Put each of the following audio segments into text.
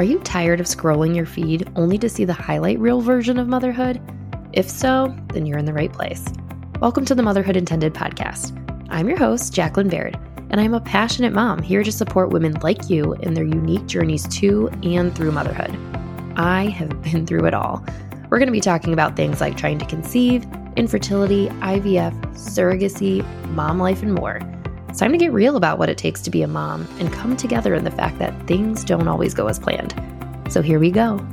Are you tired of scrolling your feed only to see the highlight reel version of motherhood? If so, then you're in the right place. Welcome to the Motherhood Intended podcast. I'm your host, Jacqueline Baird, and I'm a passionate mom here to support women like you in their unique journeys to and through motherhood. I have been through it all. We're going to be talking about things like trying to conceive, infertility, IVF, surrogacy, mom life, and more. It's time to get real about what it takes to be a mom and come together in the fact that things don't always go as planned. So here we go.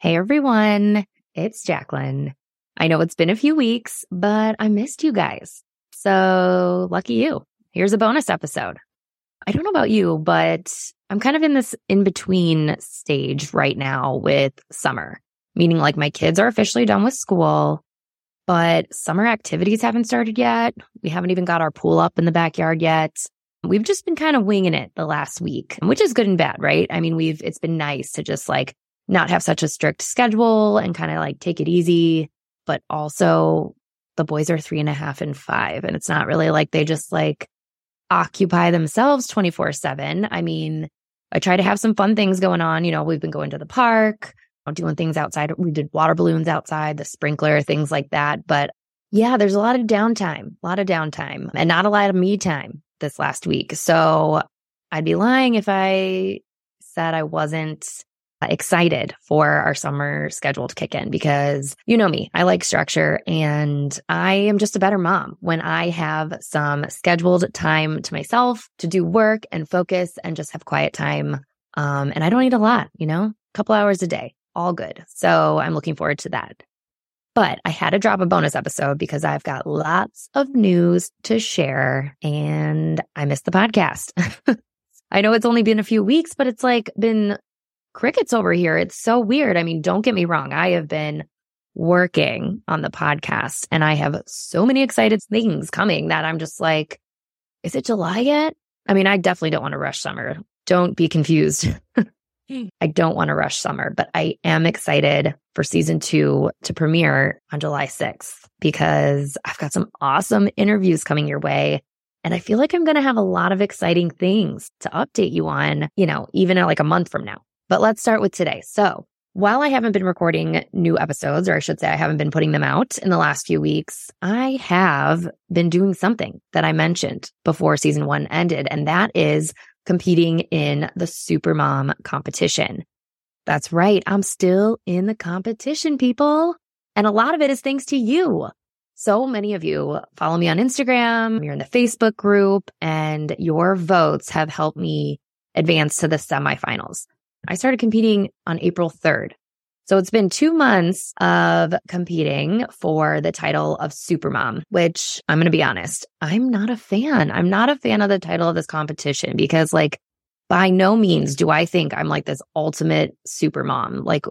Hey everyone, it's Jacqueline. I know it's been a few weeks, but I missed you guys. So lucky you. Here's a bonus episode. I don't know about you, but I'm kind of in this in between stage right now with summer, meaning like my kids are officially done with school but summer activities haven't started yet. We haven't even got our pool up in the backyard yet. We've just been kind of winging it the last week, which is good and bad, right? I mean, we've, it's been nice to just like not have such a strict schedule and kind of like take it easy. But also the boys are three and a half and five. And it's not really like they just like occupy themselves 24 seven. I mean, I try to have some fun things going on. You know, we've been going to the park doing things outside. We did water balloons outside, the sprinkler, things like that. But yeah, there's a lot of downtime, a lot of downtime and not a lot of me time this last week. So I'd be lying if I said I wasn't excited for our summer schedule to kick in because you know me, I like structure and I am just a better mom when I have some scheduled time to myself to do work and focus and just have quiet time. Um, and I don't need a lot, you know, a couple hours a day all good. So I'm looking forward to that. But I had to drop a bonus episode because I've got lots of news to share and I missed the podcast. I know it's only been a few weeks, but it's like been crickets over here. It's so weird. I mean, don't get me wrong. I have been working on the podcast and I have so many excited things coming that I'm just like, is it July yet? I mean, I definitely don't want to rush summer. Don't be confused. Hmm. I don't want to rush summer, but I am excited for season two to premiere on July 6th because I've got some awesome interviews coming your way. And I feel like I'm going to have a lot of exciting things to update you on, you know, even in like a month from now. But let's start with today. So while I haven't been recording new episodes, or I should say I haven't been putting them out in the last few weeks, I have been doing something that I mentioned before season one ended. And that is competing in the Supermom competition. That's right. I'm still in the competition, people. And a lot of it is thanks to you. So many of you follow me on Instagram, you're in the Facebook group, and your votes have helped me advance to the semifinals. I started competing on April 3rd. So it's been two months of competing for the title of Supermom, which I'm going to be honest, I'm not a fan. I'm not a fan of the title of this competition because, like, by no means do I think I'm like this ultimate super mom. Like,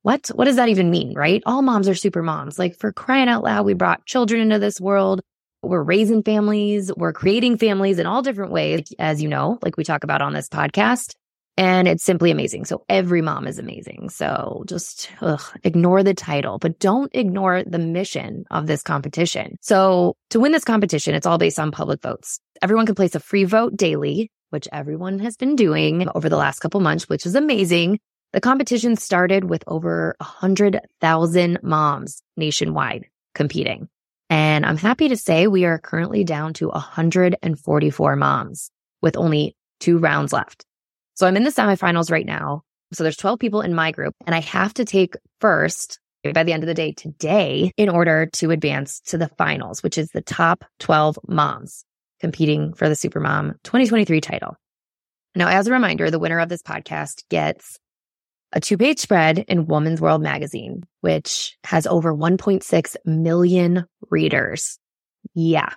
what? What does that even mean? Right? All moms are super moms. Like, for crying out loud, we brought children into this world. We're raising families. We're creating families in all different ways, as you know, like we talk about on this podcast and it's simply amazing. So every mom is amazing. So just ugh, ignore the title, but don't ignore the mission of this competition. So to win this competition, it's all based on public votes. Everyone can place a free vote daily, which everyone has been doing over the last couple months, which is amazing. The competition started with over 100,000 moms nationwide competing. And I'm happy to say we are currently down to 144 moms with only two rounds left. So I'm in the semifinals right now. So there's 12 people in my group and I have to take first by the end of the day today in order to advance to the finals, which is the top 12 moms competing for the Supermom 2023 title. Now, as a reminder, the winner of this podcast gets a two page spread in Woman's World magazine, which has over 1.6 million readers. Yeah,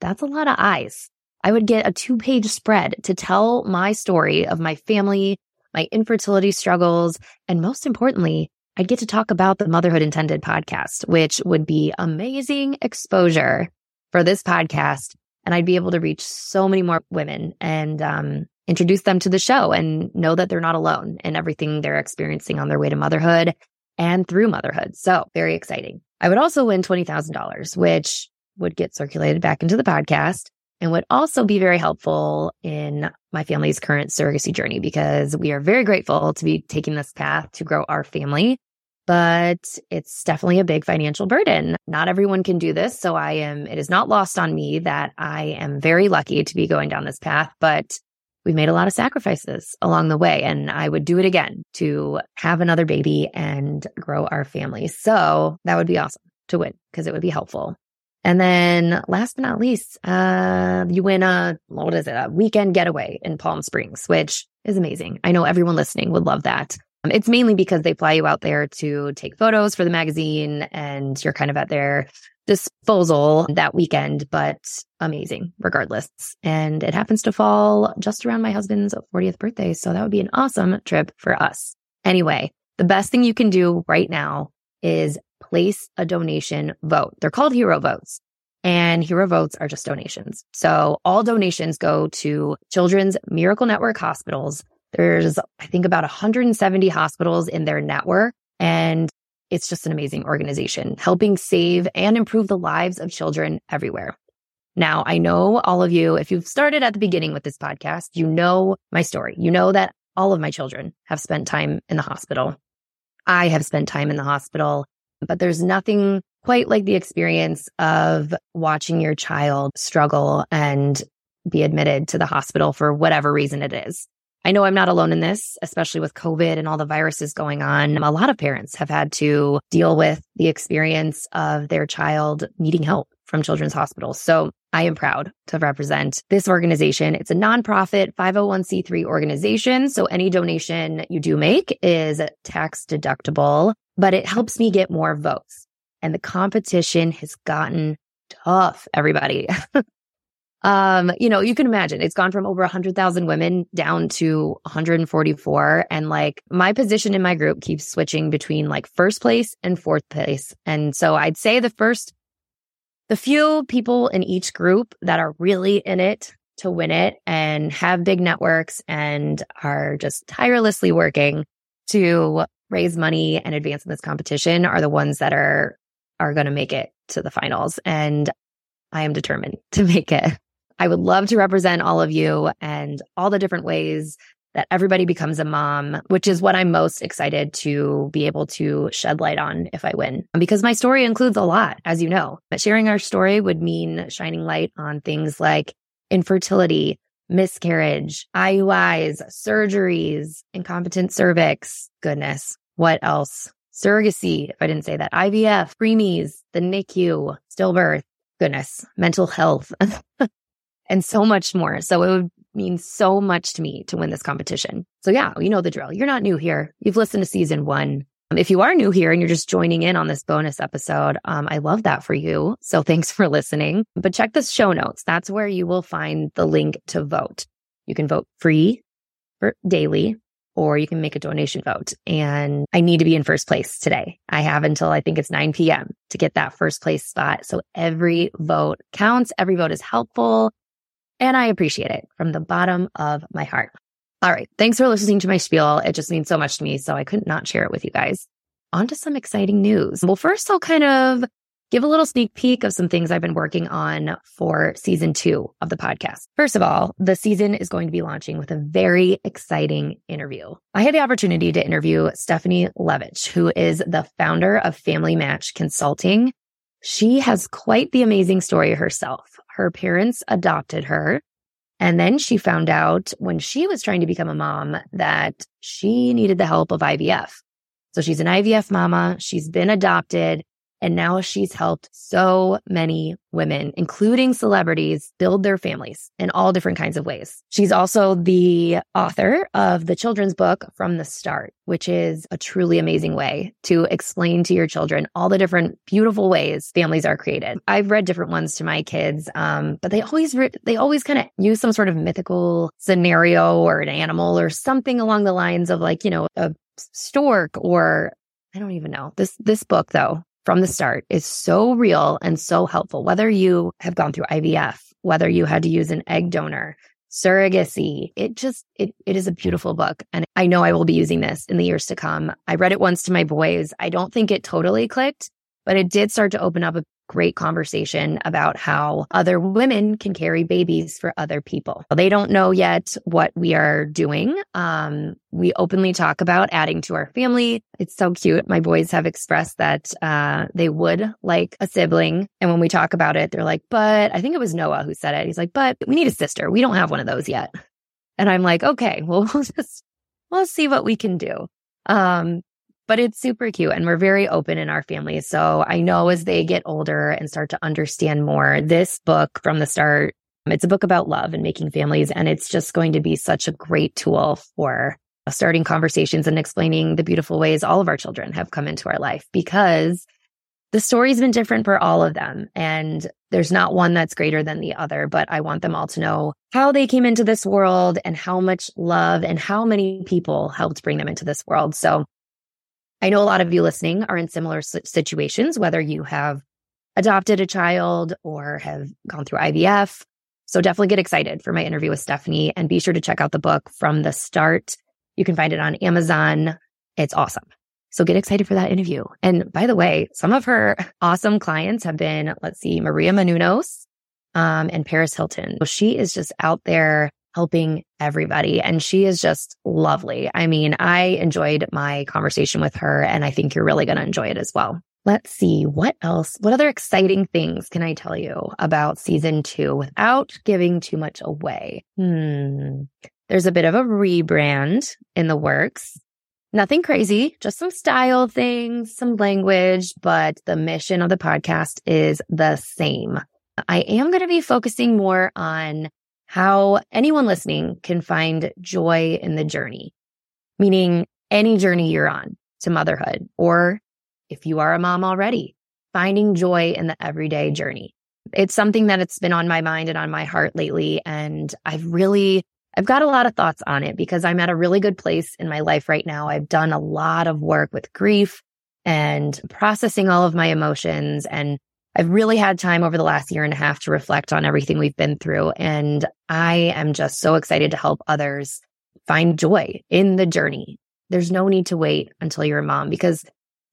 that's a lot of eyes. I would get a two page spread to tell my story of my family, my infertility struggles, and most importantly, I'd get to talk about the Motherhood Intended podcast, which would be amazing exposure for this podcast. And I'd be able to reach so many more women and um, introduce them to the show and know that they're not alone in everything they're experiencing on their way to motherhood and through motherhood. So very exciting. I would also win $20,000, which would get circulated back into the podcast and would also be very helpful in my family's current surrogacy journey because we are very grateful to be taking this path to grow our family. But it's definitely a big financial burden. Not everyone can do this. So I am, it is not lost on me that I am very lucky to be going down this path, but we've made a lot of sacrifices along the way. And I would do it again to have another baby and grow our family. So that would be awesome to win because it would be helpful. And then last but not least, uh, you win a, what is it? A weekend getaway in Palm Springs, which is amazing. I know everyone listening would love that. Um, it's mainly because they fly you out there to take photos for the magazine and you're kind of at their disposal that weekend, but amazing regardless. And it happens to fall just around my husband's 40th birthday. So that would be an awesome trip for us. Anyway, the best thing you can do right now is place a donation vote. They're called hero votes. And hero votes are just donations. So all donations go to Children's Miracle Network hospitals. There's, I think, about 170 hospitals in their network. And it's just an amazing organization, helping save and improve the lives of children everywhere. Now, I know all of you, if you've started at the beginning with this podcast, you know my story. You know that all of my children have spent time in the hospital. I have spent time in the hospital but there's nothing quite like the experience of watching your child struggle and be admitted to the hospital for whatever reason it is. I know I'm not alone in this, especially with COVID and all the viruses going on. A lot of parents have had to deal with the experience of their child needing help from children's hospitals. So I am proud to represent this organization. It's a nonprofit 501c3 organization. So any donation you do make is tax deductible but it helps me get more votes. And the competition has gotten tough, everybody. um, you know, you can imagine it's gone from over 100,000 women down to 144. And like my position in my group keeps switching between like first place and fourth place. And so I'd say the first, the few people in each group that are really in it to win it and have big networks and are just tirelessly working to raise money and advance in this competition are the ones that are are going to make it to the finals and I am determined to make it. I would love to represent all of you and all the different ways that everybody becomes a mom, which is what I'm most excited to be able to shed light on if I win. Because my story includes a lot, as you know. But sharing our story would mean shining light on things like infertility, miscarriage, IUIs, surgeries, incompetent cervix. Goodness, what else? Surrogacy, if I didn't say that, IVF, preemies, the NICU, stillbirth, goodness, mental health, and so much more. So it would mean so much to me to win this competition. So yeah, you know the drill. You're not new here. You've listened to season one. If you are new here and you're just joining in on this bonus episode, um, I love that for you. So thanks for listening. But check the show notes. That's where you will find the link to vote. You can vote free for daily or you can make a donation vote. And I need to be in first place today. I have until I think it's 9 p.m. to get that first place spot. So every vote counts. Every vote is helpful. And I appreciate it from the bottom of my heart. All right. Thanks for listening to my spiel. It just means so much to me. So I couldn't not share it with you guys. On to some exciting news. Well, first I'll kind of give a little sneak peek of some things I've been working on for season two of the podcast. First of all, the season is going to be launching with a very exciting interview. I had the opportunity to interview Stephanie Levich, who is the founder of Family Match Consulting. She has quite the amazing story herself. Her parents adopted her. And then she found out when she was trying to become a mom that she needed the help of IVF. So she's an IVF mama. She's been adopted and now she's helped so many women, including celebrities, build their families in all different kinds of ways. She's also the author of the children's book From the Start, which is a truly amazing way to explain to your children all the different beautiful ways families are created. I've read different ones to my kids, um, but they always re- they always kind of use some sort of mythical scenario or an animal or something along the lines of like you know a stork or I don't even know. This this book though from the start is so real and so helpful. Whether you have gone through IVF, whether you had to use an egg donor, surrogacy, it just, it, it is a beautiful book. And I know I will be using this in the years to come. I read it once to my boys. I don't think it totally clicked, but it did start to open up a great conversation about how other women can carry babies for other people. They don't know yet what we are doing. Um, we openly talk about adding to our family. It's so cute. My boys have expressed that uh, they would like a sibling. And when we talk about it, they're like, but I think it was Noah who said it. He's like, but we need a sister. We don't have one of those yet. And I'm like, okay, well, we'll just, we'll see what we can do. Um, but it's super cute and we're very open in our family. So I know as they get older and start to understand more, this book from the start, it's a book about love and making families. And it's just going to be such a great tool for starting conversations and explaining the beautiful ways all of our children have come into our life because the story's been different for all of them. And there's not one that's greater than the other, but I want them all to know how they came into this world and how much love and how many people helped bring them into this world. So I know a lot of you listening are in similar situations, whether you have adopted a child or have gone through IVF. So definitely get excited for my interview with Stephanie and be sure to check out the book from the start. You can find it on Amazon. It's awesome. So get excited for that interview. And by the way, some of her awesome clients have been, let's see, Maria Menounos um, and Paris Hilton. She is just out there helping everybody. And she is just lovely. I mean, I enjoyed my conversation with her, and I think you're really going to enjoy it as well. Let's see what else, what other exciting things can I tell you about season two without giving too much away? Hmm. There's a bit of a rebrand in the works. Nothing crazy, just some style things, some language, but the mission of the podcast is the same. I am going to be focusing more on how anyone listening can find joy in the journey, meaning any journey you're on to motherhood, or if you are a mom already, finding joy in the everyday journey. It's something that it's been on my mind and on my heart lately. And I've really, I've got a lot of thoughts on it because I'm at a really good place in my life right now. I've done a lot of work with grief and processing all of my emotions and I've really had time over the last year and a half to reflect on everything we've been through. And I am just so excited to help others find joy in the journey. There's no need to wait until you're a mom because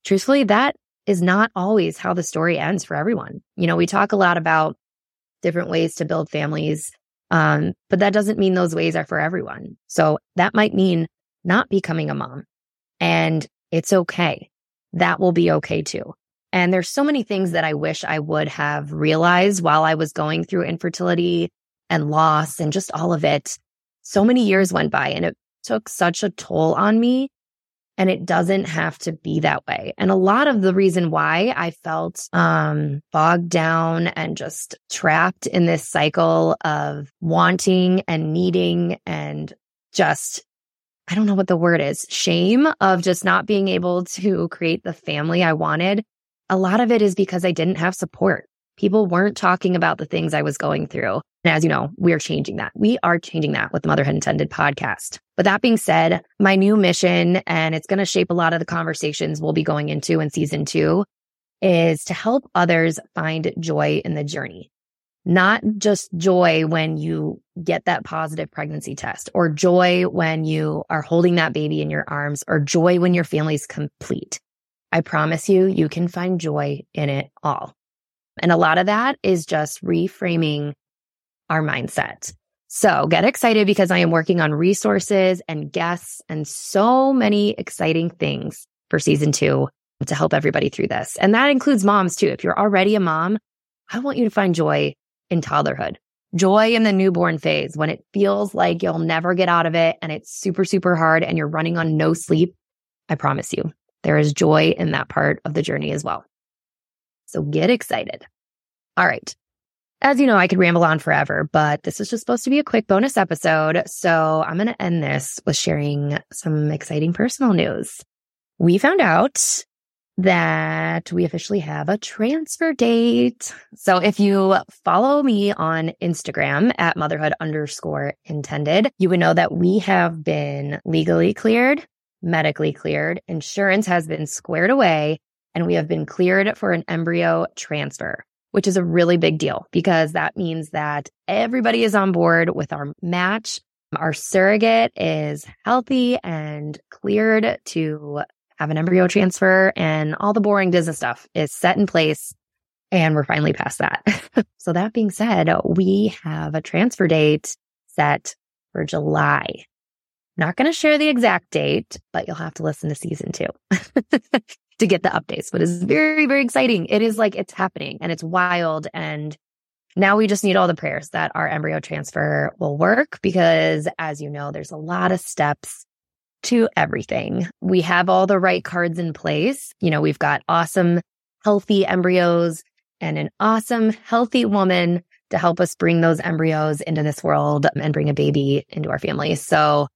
truthfully, that is not always how the story ends for everyone. You know, we talk a lot about different ways to build families, um, but that doesn't mean those ways are for everyone. So that might mean not becoming a mom. And it's okay. That will be okay too. And there's so many things that I wish I would have realized while I was going through infertility and loss and just all of it. So many years went by and it took such a toll on me. And it doesn't have to be that way. And a lot of the reason why I felt um, bogged down and just trapped in this cycle of wanting and needing and just I don't know what the word is, shame of just not being able to create the family I wanted a lot of it is because I didn't have support. People weren't talking about the things I was going through. And as you know, we're changing that. We are changing that with the Motherhood Intended podcast. But that being said, my new mission, and it's going to shape a lot of the conversations we'll be going into in season two, is to help others find joy in the journey. Not just joy when you get that positive pregnancy test or joy when you are holding that baby in your arms or joy when your family's complete. I promise you, you can find joy in it all. And a lot of that is just reframing our mindset. So get excited because I am working on resources and guests and so many exciting things for season two to help everybody through this. And that includes moms too. If you're already a mom, I want you to find joy in toddlerhood, joy in the newborn phase when it feels like you'll never get out of it and it's super, super hard and you're running on no sleep. I promise you, there is joy in that part of the journey as well. So get excited. All right. As you know, I could ramble on forever, but this is just supposed to be a quick bonus episode. So I'm going to end this with sharing some exciting personal news. We found out that we officially have a transfer date. So if you follow me on Instagram at motherhood underscore intended, you would know that we have been legally cleared medically cleared, insurance has been squared away, and we have been cleared for an embryo transfer, which is a really big deal because that means that everybody is on board with our match. Our surrogate is healthy and cleared to have an embryo transfer, and all the boring business stuff is set in place. And we're finally past that. so that being said, we have a transfer date set for July. Not going to share the exact date, but you'll have to listen to season two to get the updates. But it's very, very exciting. It is like it's happening and it's wild. And now we just need all the prayers that our embryo transfer will work because, as you know, there's a lot of steps to everything. We have all the right cards in place. You know, we've got awesome, healthy embryos and an awesome, healthy woman to help us bring those embryos into this world and bring a baby into our family. So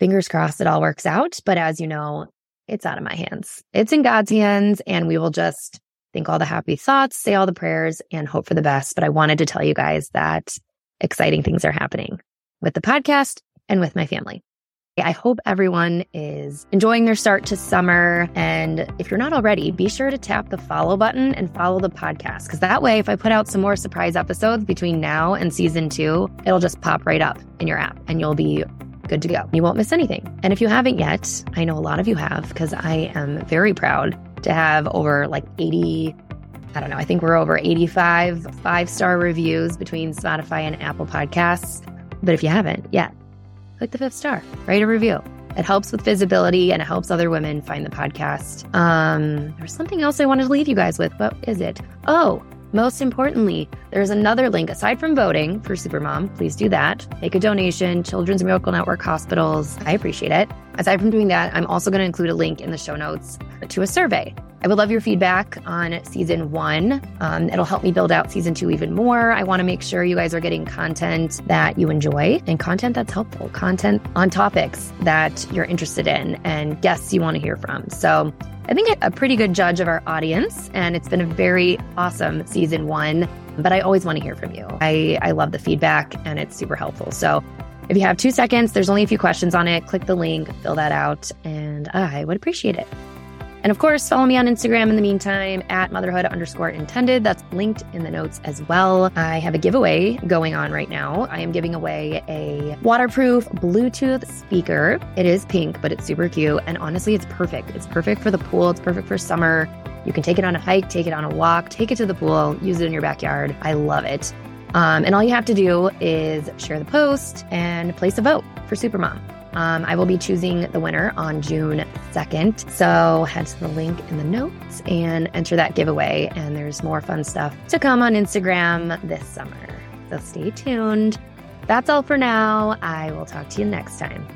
fingers crossed it all works out. But as you know, it's out of my hands. It's in God's hands and we will just think all the happy thoughts, say all the prayers and hope for the best. But I wanted to tell you guys that exciting things are happening with the podcast and with my family. I hope everyone is enjoying their start to summer. And if you're not already, be sure to tap the follow button and follow the podcast. Because that way, if I put out some more surprise episodes between now and season two, it'll just pop right up in your app and you'll be good to go. You won't miss anything. And if you haven't yet, I know a lot of you have because I am very proud to have over like 80 I don't know, I think we're over 85 five star reviews between Spotify and Apple Podcasts. But if you haven't yet, click the fifth star, write a review. It helps with visibility and it helps other women find the podcast. Um, there's something else I wanted to leave you guys with. What is it? Oh, most importantly, there's another link aside from voting for Supermom. Please do that. Make a donation, Children's Miracle Network hospitals. I appreciate it. Aside from doing that, I'm also going to include a link in the show notes to a survey. I would love your feedback on season one. Um, it'll help me build out season two even more. I want to make sure you guys are getting content that you enjoy and content that's helpful, content on topics that you're interested in and guests you want to hear from. So I think a pretty good judge of our audience, and it's been a very awesome season one. But I always want to hear from you. I, I love the feedback and it's super helpful. So if you have two seconds, there's only a few questions on it. Click the link, fill that out, and I would appreciate it. And of course, follow me on Instagram in the meantime at motherhood underscore intended. That's linked in the notes as well. I have a giveaway going on right now. I am giving away a waterproof Bluetooth speaker. It is pink, but it's super cute. And honestly, it's perfect. It's perfect for the pool, it's perfect for summer. You can take it on a hike, take it on a walk, take it to the pool, use it in your backyard. I love it. Um, and all you have to do is share the post and place a vote for Supermom. Um, I will be choosing the winner on June 2nd. So head to the link in the notes and enter that giveaway. And there's more fun stuff to come on Instagram this summer. So stay tuned. That's all for now. I will talk to you next time.